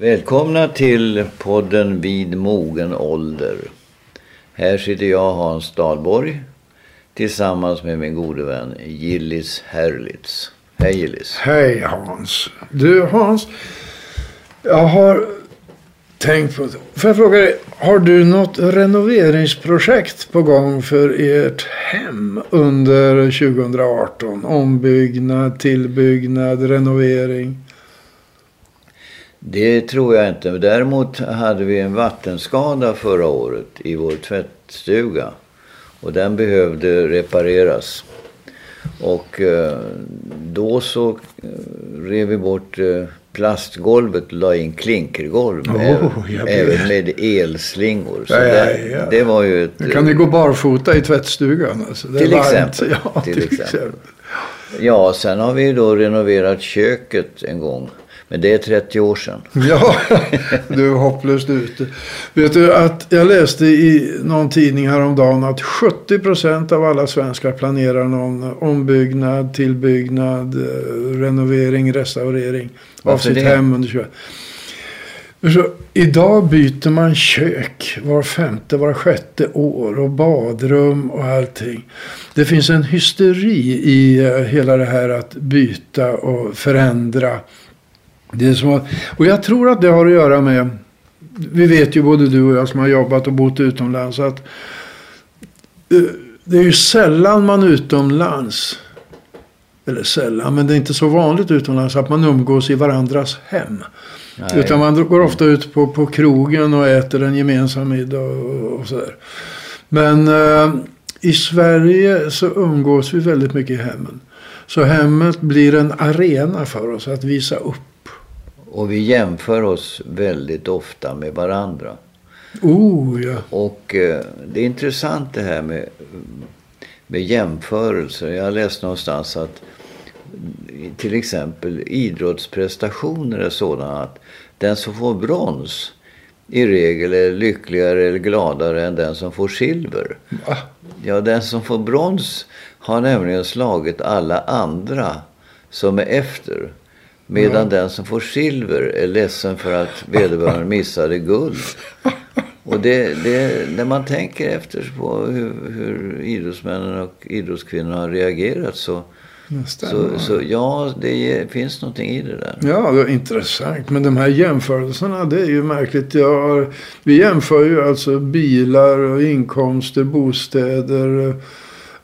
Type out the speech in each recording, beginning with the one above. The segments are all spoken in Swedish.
Välkomna till podden Vid mogen ålder. Här sitter jag, Hans Dahlborg, tillsammans med min gode vän Gillis Herlitz. Hej Gillis. Hej Hans. Du Hans, jag har tänkt på... Får jag fråga dig, har du något renoveringsprojekt på gång för ert hem under 2018? Ombyggnad, tillbyggnad, renovering? Det tror jag inte. Däremot hade vi en vattenskada förra året i vår tvättstuga. Och den behövde repareras. Och eh, då så eh, rev vi bort eh, plastgolvet och la in klinkergolv. Oh, även, även med elslingor. Så Ja, ja, det, ja. det var ju ett... Nu kan ni gå barfota i tvättstugan. Alltså. Till exempel. Ja, Till till, exempel. exempel. Ja, sen har vi då renoverat köket en gång. Men det är 30 år sedan. Ja, du är hopplöst ute. Vet du att jag läste i någon tidning häromdagen att 70 procent av alla svenskar planerar någon ombyggnad, tillbyggnad, eh, renovering, restaurering av Varför sitt det? hem under 20. Så, idag byter man kök var femte, var sjätte år och badrum och allting. Det finns en hysteri i eh, hela det här att byta och förändra. Det så, och jag tror att det har att göra med, vi vet ju både du och jag som har jobbat och bott utomlands, att eh, det är ju sällan man utomlands, eller sällan, men det är inte så vanligt utomlands att man umgås i varandras hem. Nej. Utan man går ofta ut på, på krogen och äter en gemensam middag och, och sådär. Men eh, i Sverige så umgås vi väldigt mycket i hemmen. Så hemmet blir en arena för oss att visa upp. Och vi jämför oss väldigt ofta med varandra. Oh ja. Och eh, det är intressant det här med, med jämförelser. Jag läste någonstans att till exempel idrottsprestationer är sådana att den som får brons i regel är lyckligare eller gladare än den som får silver. Va? Ja, den som får brons har nämligen slagit alla andra som är efter. Medan den som får silver är ledsen för att vederbörande missade guld. Och det, det, när man tänker efter på hur, hur idrottsmännen och idrottskvinnorna har reagerat så, så, så ja, det finns någonting i det där. Ja, det är intressant. Men de här jämförelserna, det är ju märkligt. Har, vi jämför ju alltså bilar och inkomster, bostäder,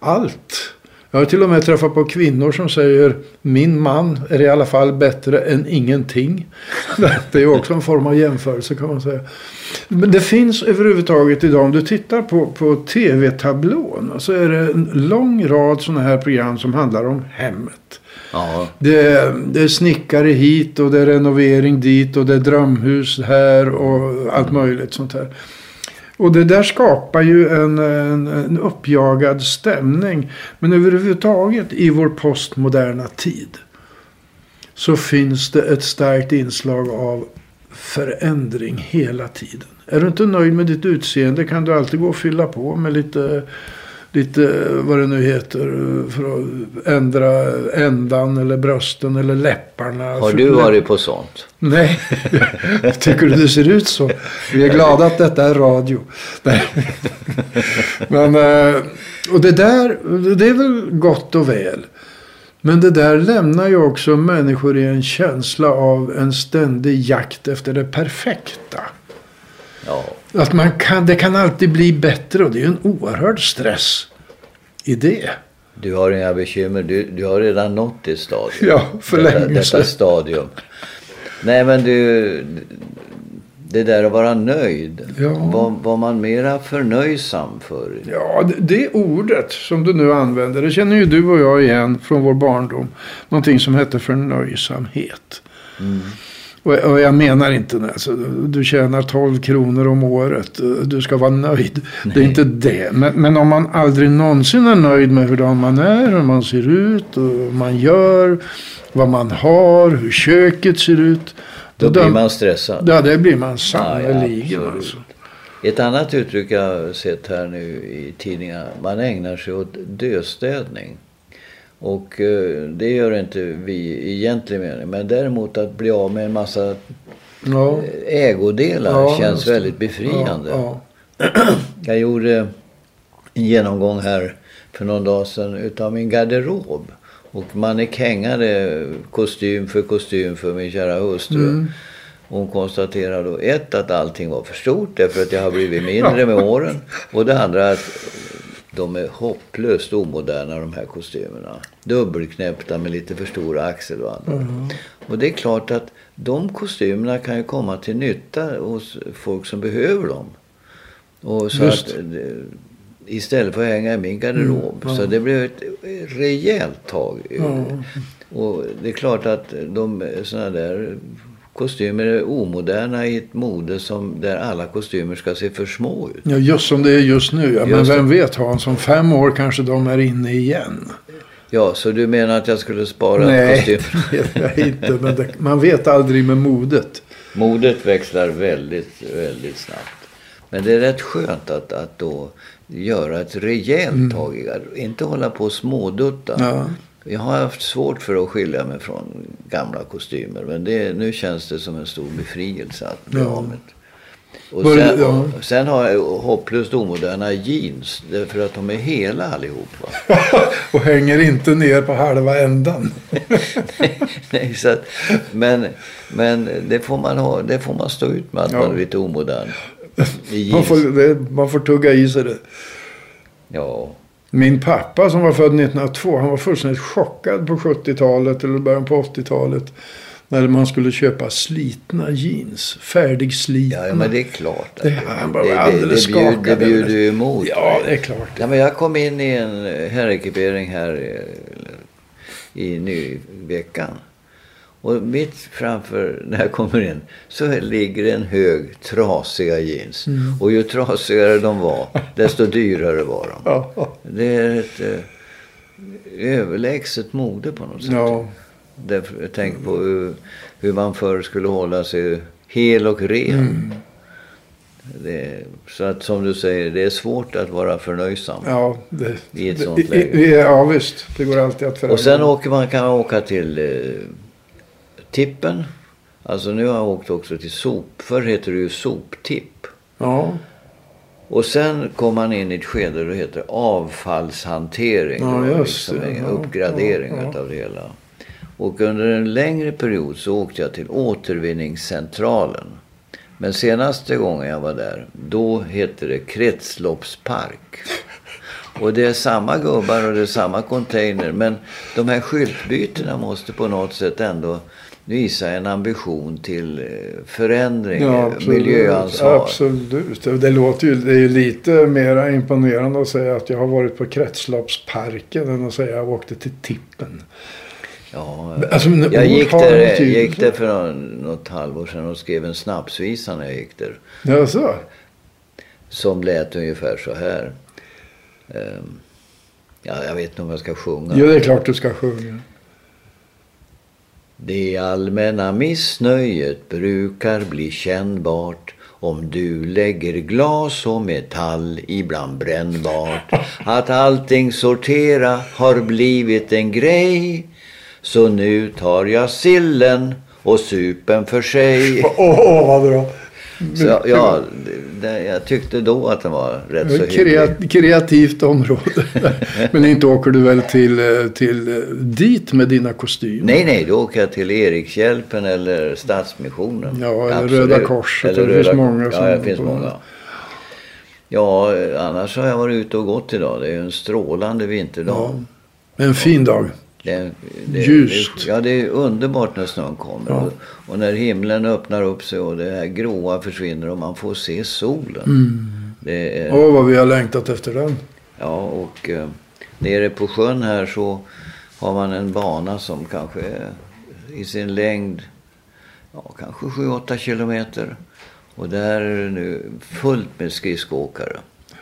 allt. Jag har till och med träffat på kvinnor som säger min man är i alla fall bättre än ingenting. Det är också en form av jämförelse kan man säga. Men det finns överhuvudtaget idag, om du tittar på, på tv-tablån så är det en lång rad sådana här program som handlar om hemmet. Ja, Det det är snickare hit och det är renovering dit och det är drömhus här och allt möjligt sånt här. Och det där skapar ju en, en, en uppjagad stämning. Men överhuvudtaget i vår postmoderna tid så finns det ett starkt inslag av förändring hela tiden. Är du inte nöjd med ditt utseende kan du alltid gå och fylla på med lite, lite vad det nu heter, för att ändra ändan eller brösten eller läpparna. har du varit på sånt? Nej, tycker du det ser ut så? Vi är glada att detta är radio. Nej. Men, eh, och det där, det är väl gott och väl. Men det där lämnar ju också människor i en känsla av en ständig jakt efter det perfekta. Ja. Att man kan, det kan alltid bli bättre och det är ju en oerhörd stress i det. Du har inga bekymmer. Du, du har redan nått det stadiet. Ja, för detta, länge detta sedan. stadium. Nej, men du... Det där att vara nöjd. Ja. Var, var man mera förnöjsam för? Ja, det, det ordet som du nu använder, det känner ju du och jag igen från vår barndom. Någonting som heter förnöjsamhet. Och, och jag menar inte, alltså, du tjänar 12 kronor om året, du ska vara nöjd. Det är inte det. Men, men om man aldrig någonsin är nöjd med hur man är, hur man ser ut, och vad man gör, vad man har, hur köket ser ut. Då då blir man stressad. Ja, det blir man Ja, sannerligen. absolut. alltså. Ett annat uttryck jag har sett här nu i tidningarna. Man ägnar sig åt döstädning. Och eh, det gör inte vi i egentlig mening. Men däremot att bli av med en massa Ja. ägodelar Ja, känns just väldigt befriande. Ja, Jag gjorde en genomgång här för någon dag sedan utav min garderob. Och mannekängade kostym för kostym för min kära hustru. Mm. Hon konstaterade då ett att allting var för stort därför att jag har blivit mindre med åren. Och det andra att de är hopplöst omoderna de här kostymerna. Dubbelknäppta med lite för stora axelvaddar. Mm. Och det är klart att de kostymerna kan ju komma till nytta hos folk som behöver dem. Och så Just. att, eh, istället för att hänga i min garderob. Mm. Så det blev ett rejält tag. Ja. Och det är klart att de såna där kostymer är omoderna i ett mode som, där alla kostymer ska se för små ut. ja, just som det är just nu. Ja. Men Just det. vem vet Hans, om fem år kanske de är inne igen. Ja, så du menar att jag skulle spara Nej, kostym? det vet jag inte. Men det, man vet aldrig med modet. Modet växlar väldigt, väldigt snabbt. Men det är rätt skönt att, att då göra ett rejält tag i garderoben. Inte hålla på och smådutta. Mm. Ja. Jag har haft svårt för att skilja mig från gamla kostymer. Men det, nu känns det som en stor befrielse att bli av med det. Och sen, och sen har jag hopplöst omoderna jeans. Därför att de är hela allihopa. Och hänger inte ner på halva ändan. Nej, så att, men men det, får man ha, det får man stå ut med att Ja. man är lite omodern. Man får, det, man får tugga i sig det. Ja. Min pappa som var född 1902, han var fullständigt chockad på 70-talet eller början på 80-talet. När man skulle köpa slitna jeans. Färdigslitna. Ja, men det är klart. att Det- han bara det, var det, alldeles det, bjud, det skakad. bjuder ju emot. Ja, det är klart. Ja, men jag kom in i en herrekipering här eh, i Nyveckan. Och mitt framför, när jag kommer in, så ligger en hög trasiga jeans. Mm. Och ju trasigare de var, desto dyrare var de. Det är ett eh, överlägset mode på något sätt. ja. Därför, tänker på hur, hur man förr skulle hålla sig hel och ren. Mm. Det, så att som du säger, det är svårt att vara förnöjsam. Ja, det, I ett sånt i- läge. i- Ja, visst. Det går alltid att förändra. Och sen åker man, kan man åka till eh, tippen. Alltså nu har jag åkt också till sop. Förr heter det ju soptipp. Ja, Och sen kom man in i ett skede då det heter avfallshantering. Ja, det just liksom det. en Ja, uppgradering ja, utav det hela. Och under en längre period så åkte jag till återvinningscentralen. Men senaste gången jag var där, då hette det kretsloppspark. Och det är samma gubbar och det är samma container. Men de här skyltbytena måste på något sätt ändå visa en ambition till eh, förändring, ja eh, absolut. miljöansvar. Absolut. Det låter ju det är ju lite mer imponerande att säga att jag har varit på kretsloppsparken än att säga att jag åkte till tippen. Ja, Alltså, jag gick där, jag gick där för någon, något halvår sedan och skrev en snapsvisa när jag gick där. Ja, så. Som lät ungefär så här. Ehm, ja, jag vet inte om jag ska sjunga. Jo, det är klart du ska sjunga. Det allmänna missnöjet brukar bli kännbart om du lägger glas och metall ibland brännbart. Att allting sortera har blivit en grej. Så nu tar jag sillen och supen för sig. Åh, oh, vad bra. Så, ja, det, det, jag tyckte då att den var rätt så hygglig. Kreat, kreativt område. Men inte åker du väl till, eh, till eh, dit med dina kostymer? Nej, nej, då åker jag till Erikshjälpen eller Stadsmissionen. Ja, eller Absolut. Röda Korset. Eller Det finns Röda- många som- Ja, det finns många. Ja, annars har jag varit ute och gått idag. Det är ju en strålande vinterdag. En fin dag. Det, det, Ljust. Det, ja, det är underbart när snön kommer. Ja. Och, och när himlen öppnar upp sig och det här gråa försvinner och man får se solen. Mm. Det är, Åh, vad vi har längtat efter den. Ja, och eh, nere på sjön här så har man en bana som kanske i sin längd ja, kanske 7-8 kilometer. Och där är det nu fullt med skridskoåkare.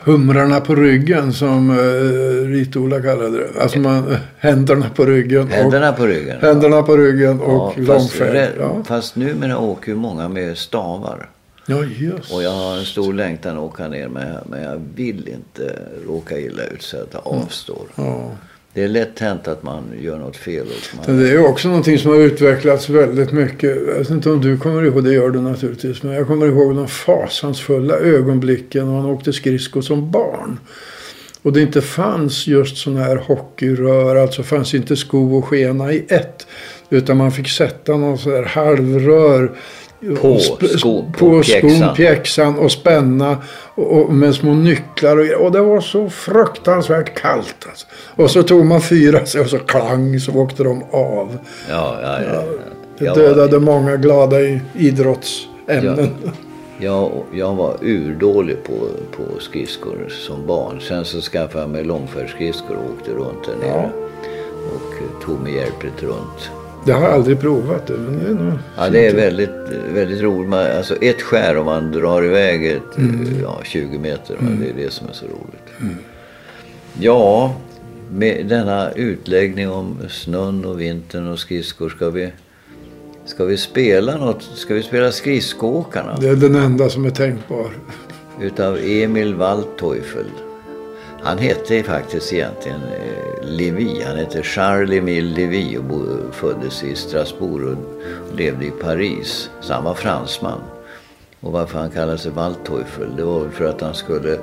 Humrarna på ryggen som uh, Rit-Ola kallade det. Alltså man, eh, händerna på ryggen. Händerna på ryggen. Händerna på ryggen och Ja, fast, långfärd. re- Ja. fast numera åker ju många med stavar. ja, just. Och jag har en stor längtan att åka ner med, men jag vill inte råka illa ut så att jag avstår. Ja. Det är lätt hänt att man gör något fel. Och man... Det är också någonting som har utvecklats väldigt mycket. Jag vet inte om du kommer ihåg, det gör du naturligtvis. Men jag kommer ihåg de fasansfulla ögonblicken när man åkte skridskor som barn. Och det inte fanns just sådana här hockeyrör. Alltså fanns inte sko och skena i ett. Utan man fick sätta någon sån här halvrör på, sko, på, skon, pjäxan och spänna och, och, med små nycklar. Och, och det var så fruktansvärt kallt. Alltså. Och så tog man fyra sig och så klang så åkte de av. Ja, ja, ja. Det dödade var... många glada idrottsämnen. Ja. Jag, jag var urdålig på, på skridskor som barn. Sen så skaffade jag mig långfärdsskridskor och åkte runt där nere. Ja. Och tog mig hjälpligt runt. Det har jag aldrig provat. Det, är ja, det är väldigt, väldigt roligt. Man, alltså ett skär om man drar iväg ett, mm. ja, 20 meter. Mm. Det är det som är så roligt. Mm. Ja, med denna utläggning om snön och vintern och skridskor ska vi Ska vi spela något? Ska vi spela Skridskoåkarna? Det är den enda som är tänkbar. Utav Emil Waldteufel. Han hette faktiskt egentligen eh, Levi. Han hette Charles Emile Levi och föddes i Strasbourg och levde i Paris. Så han var fransman. Och varför han kallade sig Waldteufel det var för att han skulle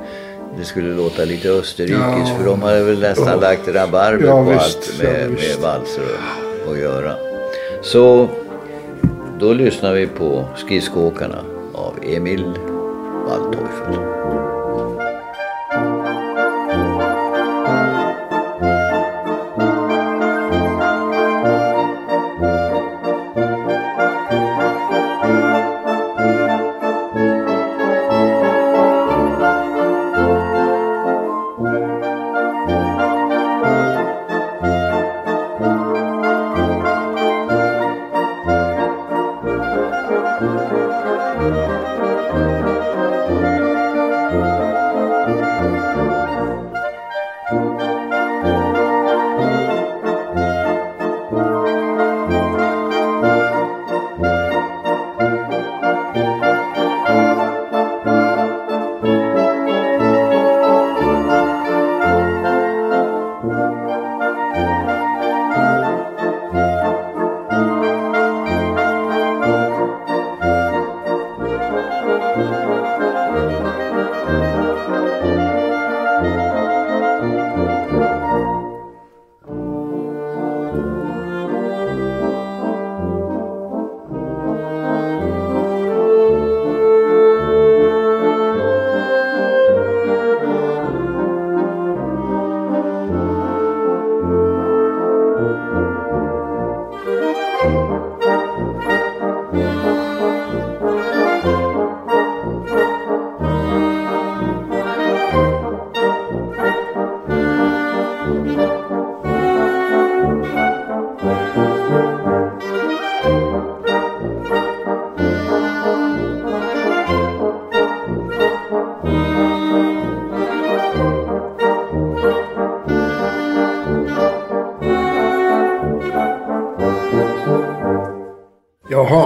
det skulle låta lite österrikiskt ja. för de hade väl nästan ja. lagt rabarber ja, på visst, allt med, med valser att göra. Så då lyssnar vi på Skridskoåkarna av Emil Waldteufel.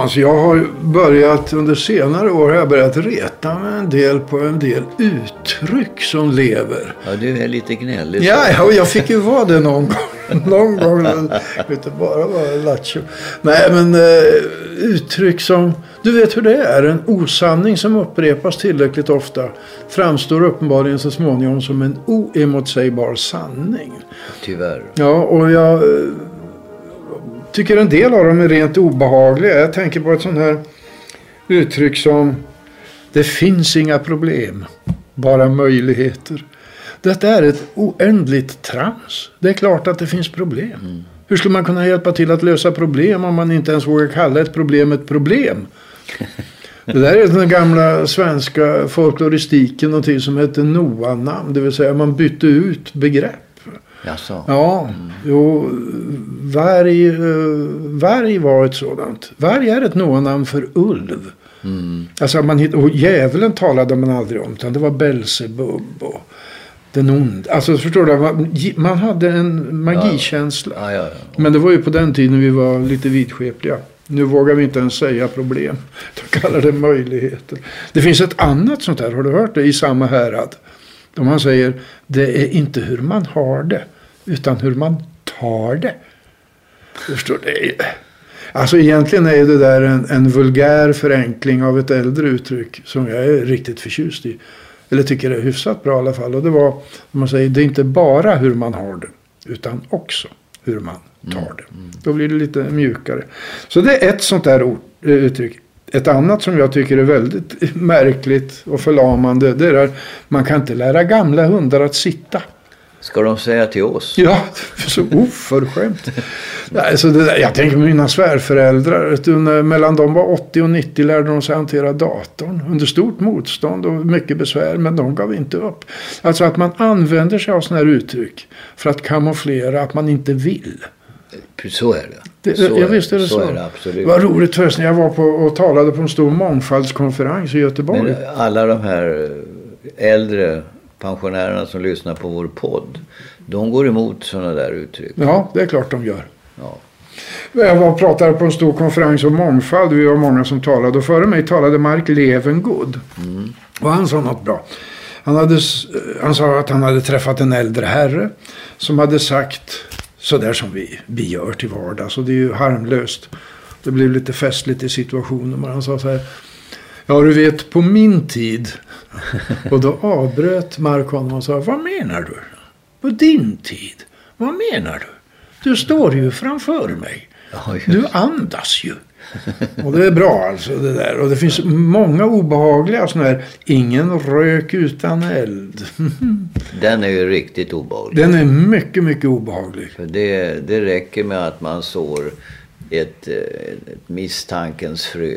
Hans, jag har börjat under senare år har jag börjat reta mig en del på en del uttryck som lever. Ja, du är lite gnällig. Ja, ja, jag fick ju vara det någon gång. någon gång. Inte bara vara lattjo. Nej, men uh, uttryck som... Du vet hur det är. En osanning som upprepas tillräckligt ofta framstår uppenbarligen så småningom som en oemotsägbar sanning. Tyvärr. Ja, och jag tycker en del av dem är rent obehagliga. Jag tänker på ett sånt här uttryck som Det finns inga problem, bara möjligheter. Detta är ett oändligt trams. Det är klart att det finns problem. Mm. Hur skulle man kunna hjälpa till att lösa problem om man inte ens vågar kalla ett problem ett problem? Det där är den gamla svenska folkloristiken, någonting som heter Noa-namn. Det vill säga man bytte ut begrepp. Jaså. Ja, mm. jo, varg, uh, varg var ett sådant. Varg är ett nånamn för ulv. Mm. Alltså man, och djävulen talade man aldrig om. Utan det var Belsebub och den ond. Alltså förstår du? Man hade en magikänsla. Ja. Ja, ja, Men det var ju på den tiden vi var lite vidskepliga. Nu vågar vi inte ens säga problem. De kallar det möjligheter. Det finns ett annat sånt här. Har du hört det? I samma härad. Om man säger det är inte hur man har det utan hur man tar det. Förstår du? Alltså egentligen är det där en, en vulgär förenkling av ett äldre uttryck som jag är riktigt förtjust i. Eller tycker är hyfsat bra i alla fall. Och det var, man säger, det är inte bara hur man har det. Utan också hur man tar det. Mm, mm. Då blir det lite mjukare. Så det är ett sånt där ord, eh, uttryck. Ett annat som jag tycker är väldigt märkligt och förlamande. Det är att man kan inte lära gamla hundar att sitta. Ska de säga till oss? Ja, så oförskämt. alltså det där, jag tänker på mina svärföräldrar. Mellan de var 80 och 90 lärde de sig hantera datorn. Under stort motstånd och mycket besvär. Men de gav inte upp. Alltså att man använder sig av sådana här uttryck. För att kamouflera att man inte vill. Så är det. Det så, jag visste det så. så. Är det, absolut. Vad roligt förresten. Jag var på och talade på en stor mångfaldskonferens i Göteborg. Men alla de här äldre pensionärerna som lyssnar på vår podd. De går emot sådana där uttryck. Ja, det är klart de gör. Ja. Jag var och pratade på en stor konferens om mångfald. Vi var många som talade. Och före mig talade Mark Levengood. Mm. Och han sa något bra. Han, hade, han sa att han hade träffat en äldre herre. Som hade sagt sådär som vi, vi gör till vardags. Och det är ju harmlöst. Det blev lite festligt i situationen. Men han sa så här. Ja, du vet, på min tid. Och då avbröt Mark honom och sa, vad menar du? På din tid? Vad menar du? Du står ju framför mig. Du andas ju. Och det är bra alltså det där. Och det finns många obehagliga sådana här. Ingen rök utan eld. Den är ju riktigt obehaglig. Den är mycket, mycket obehaglig. För det, det räcker med att man sår ett, ett misstankens frö.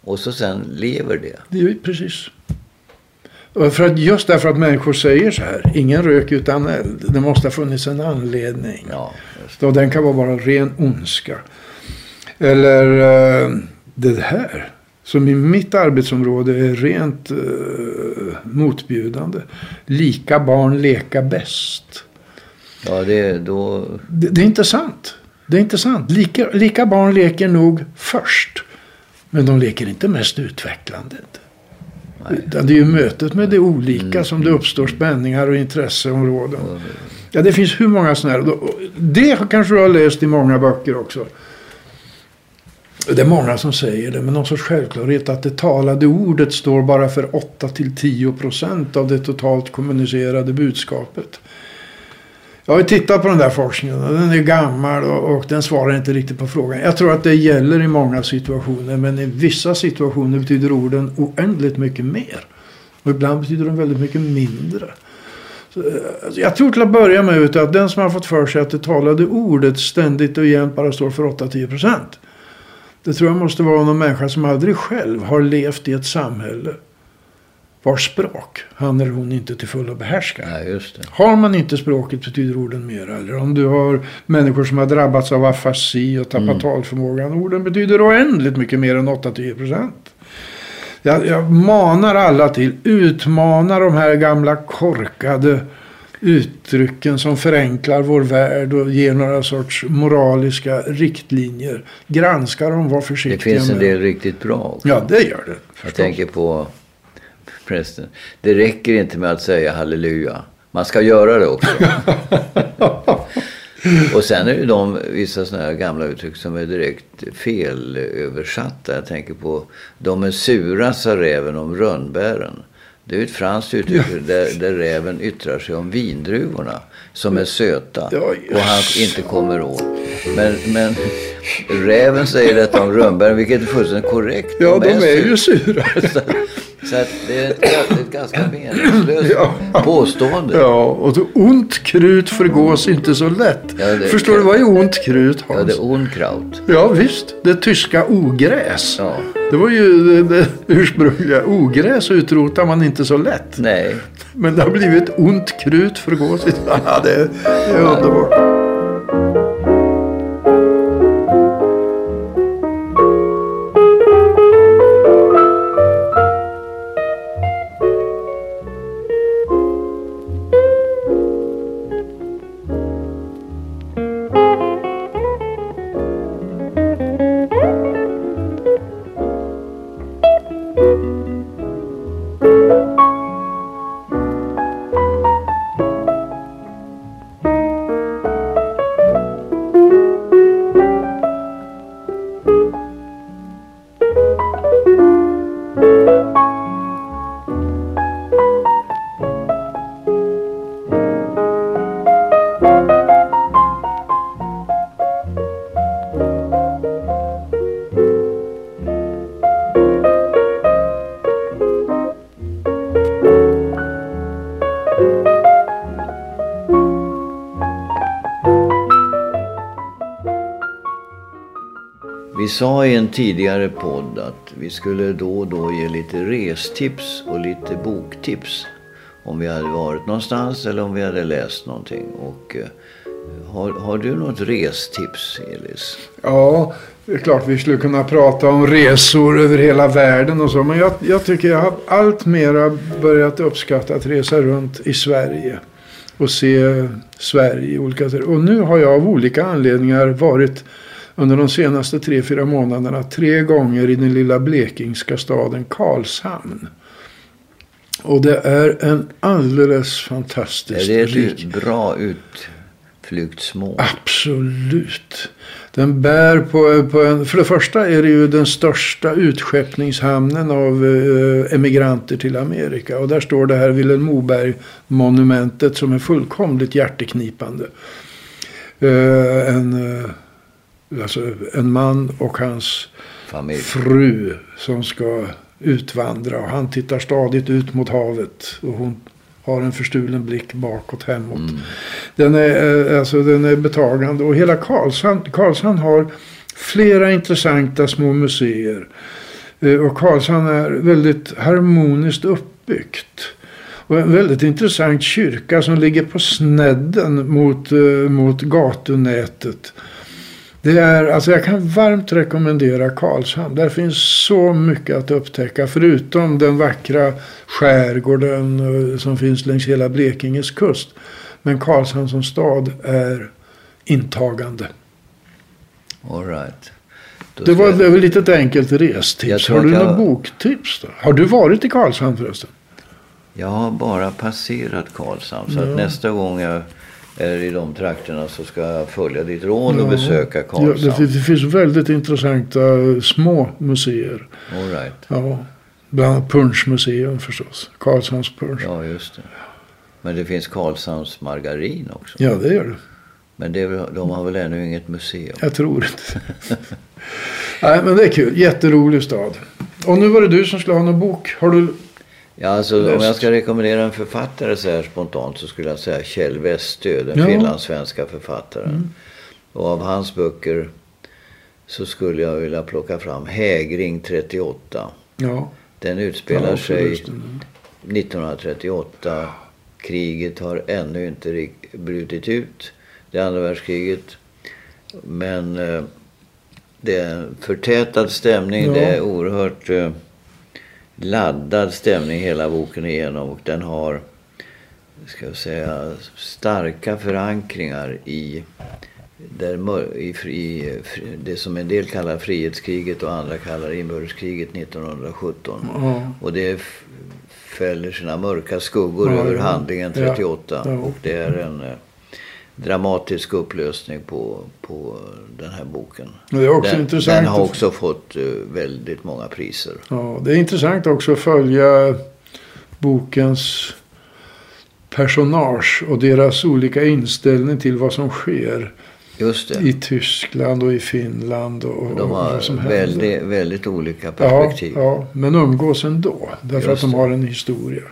Och så sen lever det. Det är precis. För att just därför att människor säger så här. Ingen rök utan eld. Det måste ha funnits en anledning. Ja, och den kan vara bara ren ondska. Eller uh, det här. Som i mitt arbetsområde är rent uh, motbjudande. Lika barn leka bäst. Ja, det, då... det, det är inte sant. Det är inte sant. Lika, lika barn leker nog först. Men de leker inte mest utvecklande. Utan det är ju mötet med det olika mm. som det uppstår spänningar och intresseområden. Mm. Ja, det finns hur många sådana här. Det kanske du har läst i många böcker också. Det är många som säger det men någon sorts självklarhet att det talade ordet står bara för 8 till 10 procent av det totalt kommunicerade budskapet. Jag har tittat på den där forskningen och den är gammal och, och, den svarar inte riktigt på frågan. Jag tror att det gäller i många situationer men i vissa situationer betyder orden oändligt mycket mer. Och ibland betyder de väldigt mycket mindre. Så, alltså, jag tror till att börja med att den som har fått för sig att det talade ordet ständigt och jämt bara står för 8-10 procent. Det tror jag måste vara någon människa som aldrig själv har levt i ett samhälle vars språk han eller hon inte till fullo behärskar. Ja. Har man inte språket betyder orden mer. Eller om du har människor som har drabbats av afasi och tappat mm. talförmågan. Orden betyder oändligt mycket mer än 8-10 procent. Jag, jag manar alla till, utmana de här gamla korkade uttrycken som förenklar vår värld och ger några sorts moraliska riktlinjer. Granska dem, var försiktiga Det finns en del riktigt bra också. Ja, det gör det. Förstås. Jag tänker på prästen. Det räcker inte med att säga halleluja. Man ska göra det också. och sen är det de vissa sådana här gamla uttryck som är direkt felöversatta. Jag tänker på de är sura sa räven om rönnbären. Det är ett franskt uttryck ja. där, där räven yttrar sig om vindruvorna som är söta och han inte kommer åt. Men, men räven säger detta om rönnbären vilket är fullständigt korrekt. Ja, de är ju sura. Så att det är ett, ett ganska meningslöst ja. påstående. Ja, och så ont krut förgås inte så lätt. Ja, Förstår du, vad är ont krut Hans? Ja, det är Unkraut. Ja, visst. Det tyska ogräs. Ja. Det var ju det, det ursprungliga. Ogräs utrotar man inte så lätt. Nej. Men det har blivit ont krut förgås inte. Ja, det, det är underbart. Sa i en tidigare podd att vi skulle då och då ge lite restips och lite boktips. Om vi hade varit någonstans eller om vi hade läst någonting. Och, eh, har, har du något restips, Elis? Ja, det är klart vi skulle kunna prata om resor över hela världen och så. Men jag, jag tycker jag har allt mera börjat uppskatta att resa runt i Sverige. Och se Sverige i olika sätt. Och nu har jag av olika anledningar varit under de senaste tre, fyra månaderna tre gånger i den lilla blekingska staden Karlshamn. Och det är en alldeles fantastisk Är det rik... ett bra utflyktsmål? Absolut. Den bär på, på en, för det första är det ju den största utskeppningshamnen av eh, emigranter till Amerika. Och där står det här Vilhelm Moberg-monumentet som är fullkomligt hjärteknipande. Eh, en, eh, alltså en man och hans Familj. fru som ska utvandra. Och han tittar stadigt ut mot havet. Och hon har en förstulen blick bakåt hemåt. Mm. Den, är, eh, alltså, den är betagande. Och hela Karlshamn, Karlshamn har flera intressanta små museer. Eh, Och Karlshamn är väldigt harmoniskt uppbyggt. Och en väldigt intressant kyrka som ligger på snedden mot, eh, mot gatunätet. Det är, alltså jag kan varmt rekommendera Karlshamn. Där finns så mycket att upptäcka. Förutom den vackra skärgården eh, som finns längs hela Blekinges kust. Men Karlshamn som stad är intagande. All right. Det var jag- väl ett litet enkelt restips. Har du jag- något boktips då? Har du varit i Karlshamn förresten? Jag har bara passerat Karlshamn. Så Ja. att nästa gång jag är i de trakterna så ska jag följa ditt råd och Ja. besöka Ja, Karlshamn. det, det finns väldigt intressanta eh, små museer. All right. Ja, bland annat Punschmuseum förstås. Karlshamns Punsch. Ja. Ja, just det. Men det finns Karlshamns margarin också. det gör det. Men det väl- de har väl ännu inget museum? Jag tror inte. Nej, men det är kul. Jätterolig stad. Och nu var det du som skulle ha någon bok. Har du? Ja, alltså, om jag ska rekommendera en författare så här spontant så skulle jag säga Kjell Westö, den Ja. Mm. finlandssvenska författaren. Och av hans böcker så skulle jag vilja plocka fram Hägring 38. Ja. Den utspelar ja, sig förresten. 1938. Kriget har ännu inte brutit ut. Det andra världskriget. Men eh, det är en förtätad stämning. Det är oerhört eh, laddad stämning hela boken igenom. Och den har, ska jag säga, starka förankringar i, där, i, i det som en del kallar frihetskriget och andra kallar inbördeskriget 1917. Ja. Och det fäller sina mörka skuggor Ja, över handlingen Ja, 38. ja. Och det är en eh, dramatisk upplösning på, på den här boken. Det är också den, intressant. den har också fått eh, väldigt många priser. Ja, det är intressant också att följa bokens personage och deras olika inställning till vad som sker i Tyskland och i Finland och, De och vad som har väldigt, väldigt olika Ja, perspektiv. ja, men umgås ändå. Därför att de har en historia.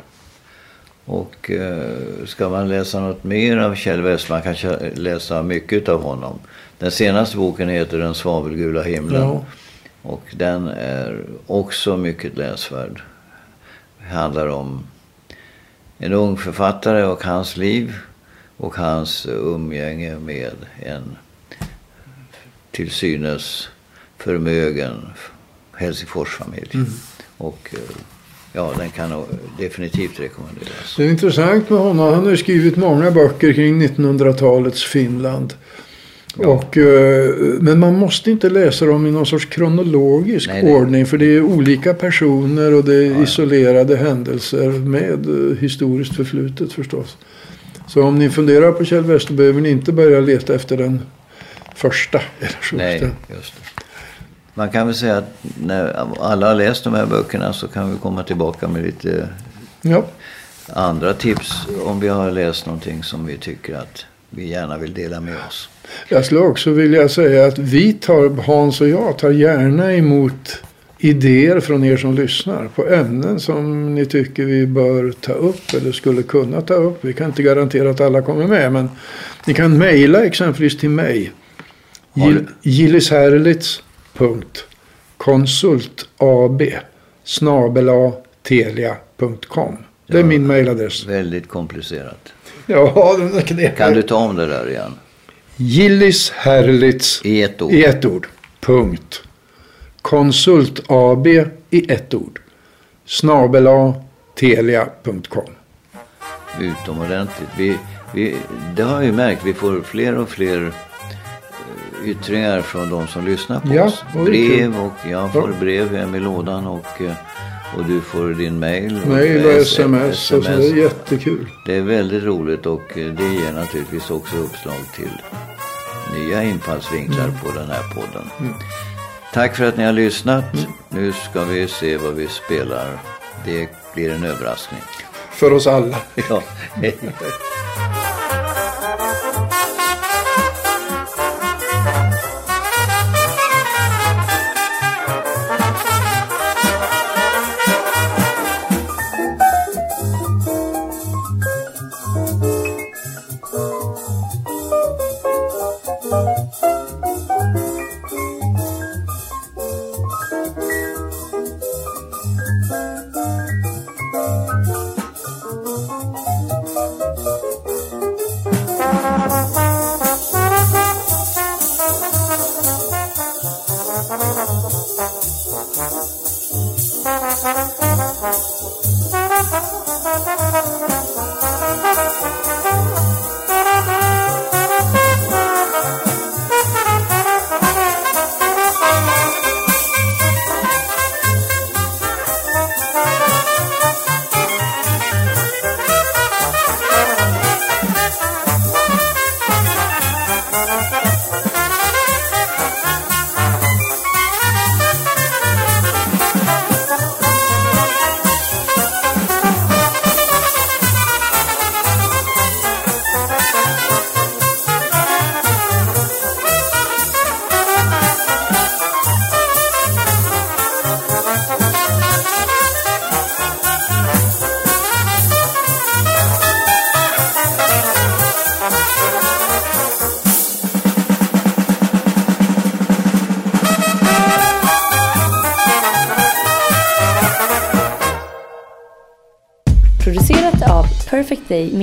Och eh, ska man läsa något mer av Kjell Westman kan man läsa mycket av honom. Den senaste boken heter Den svavelgula himlen. Ja. Och den är också mycket läsvärd. Det handlar om en ung författare och hans liv. Och hans umgänge med en till synes förmögen Helsingforsfamilj. Mm. Och eh, ja, den kan definitivt rekommenderas. Det är intressant med honom. Han har ju skrivit många böcker kring 1900-talets Finland. Ja. Och, eh, men man måste inte läsa dem i någon sorts kronologisk Nej, nej. ordning. För det är olika personer och det är Ja. isolerade händelser med eh, historiskt förflutet förstås. Så om ni funderar på Kjell Wester behöver ni inte börja leta efter den första. Eller. Nej, just det. Man kan väl säga att när alla har läst de här böckerna så kan vi komma tillbaka med lite Ja. andra tips om vi har läst någonting som vi tycker att vi gärna vill dela med oss. Jag skulle också vilja säga att vi tar, Hans och jag tar gärna emot idéer från er som lyssnar på ämnen som ni tycker vi bör ta upp eller skulle kunna ta upp. Vi kan inte garantera att alla kommer med men ni kan mejla exempelvis till mig. Har du- Gill- Gillis Herlitz www.konsultab snabela telia.com. Det är Ja. min mejladress. Väldigt komplicerat. Ja, den är. Kan du ta om det där igen? Gillis Herlitz I ett ord. i ett ord. Punkt. Konsultab i ett ord. Snabela telia.com. Utomordentligt. Vi, vi, det har vi märkt. Vi får fler och fler yttringar från de som lyssnar på Ja, oss. Brev och jag får brev hem i lådan och, eh, och du får din mail. Mejl och sms. Och så, det är jättekul. Det är väldigt roligt och eh, det ger naturligtvis också uppslag till nya infallsvinklar Mm. på den här podden. Tack för att ni har lyssnat. Nu ska vi se vad vi spelar. Det blir en överraskning. För oss alla. Ja, hej.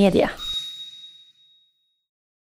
Media.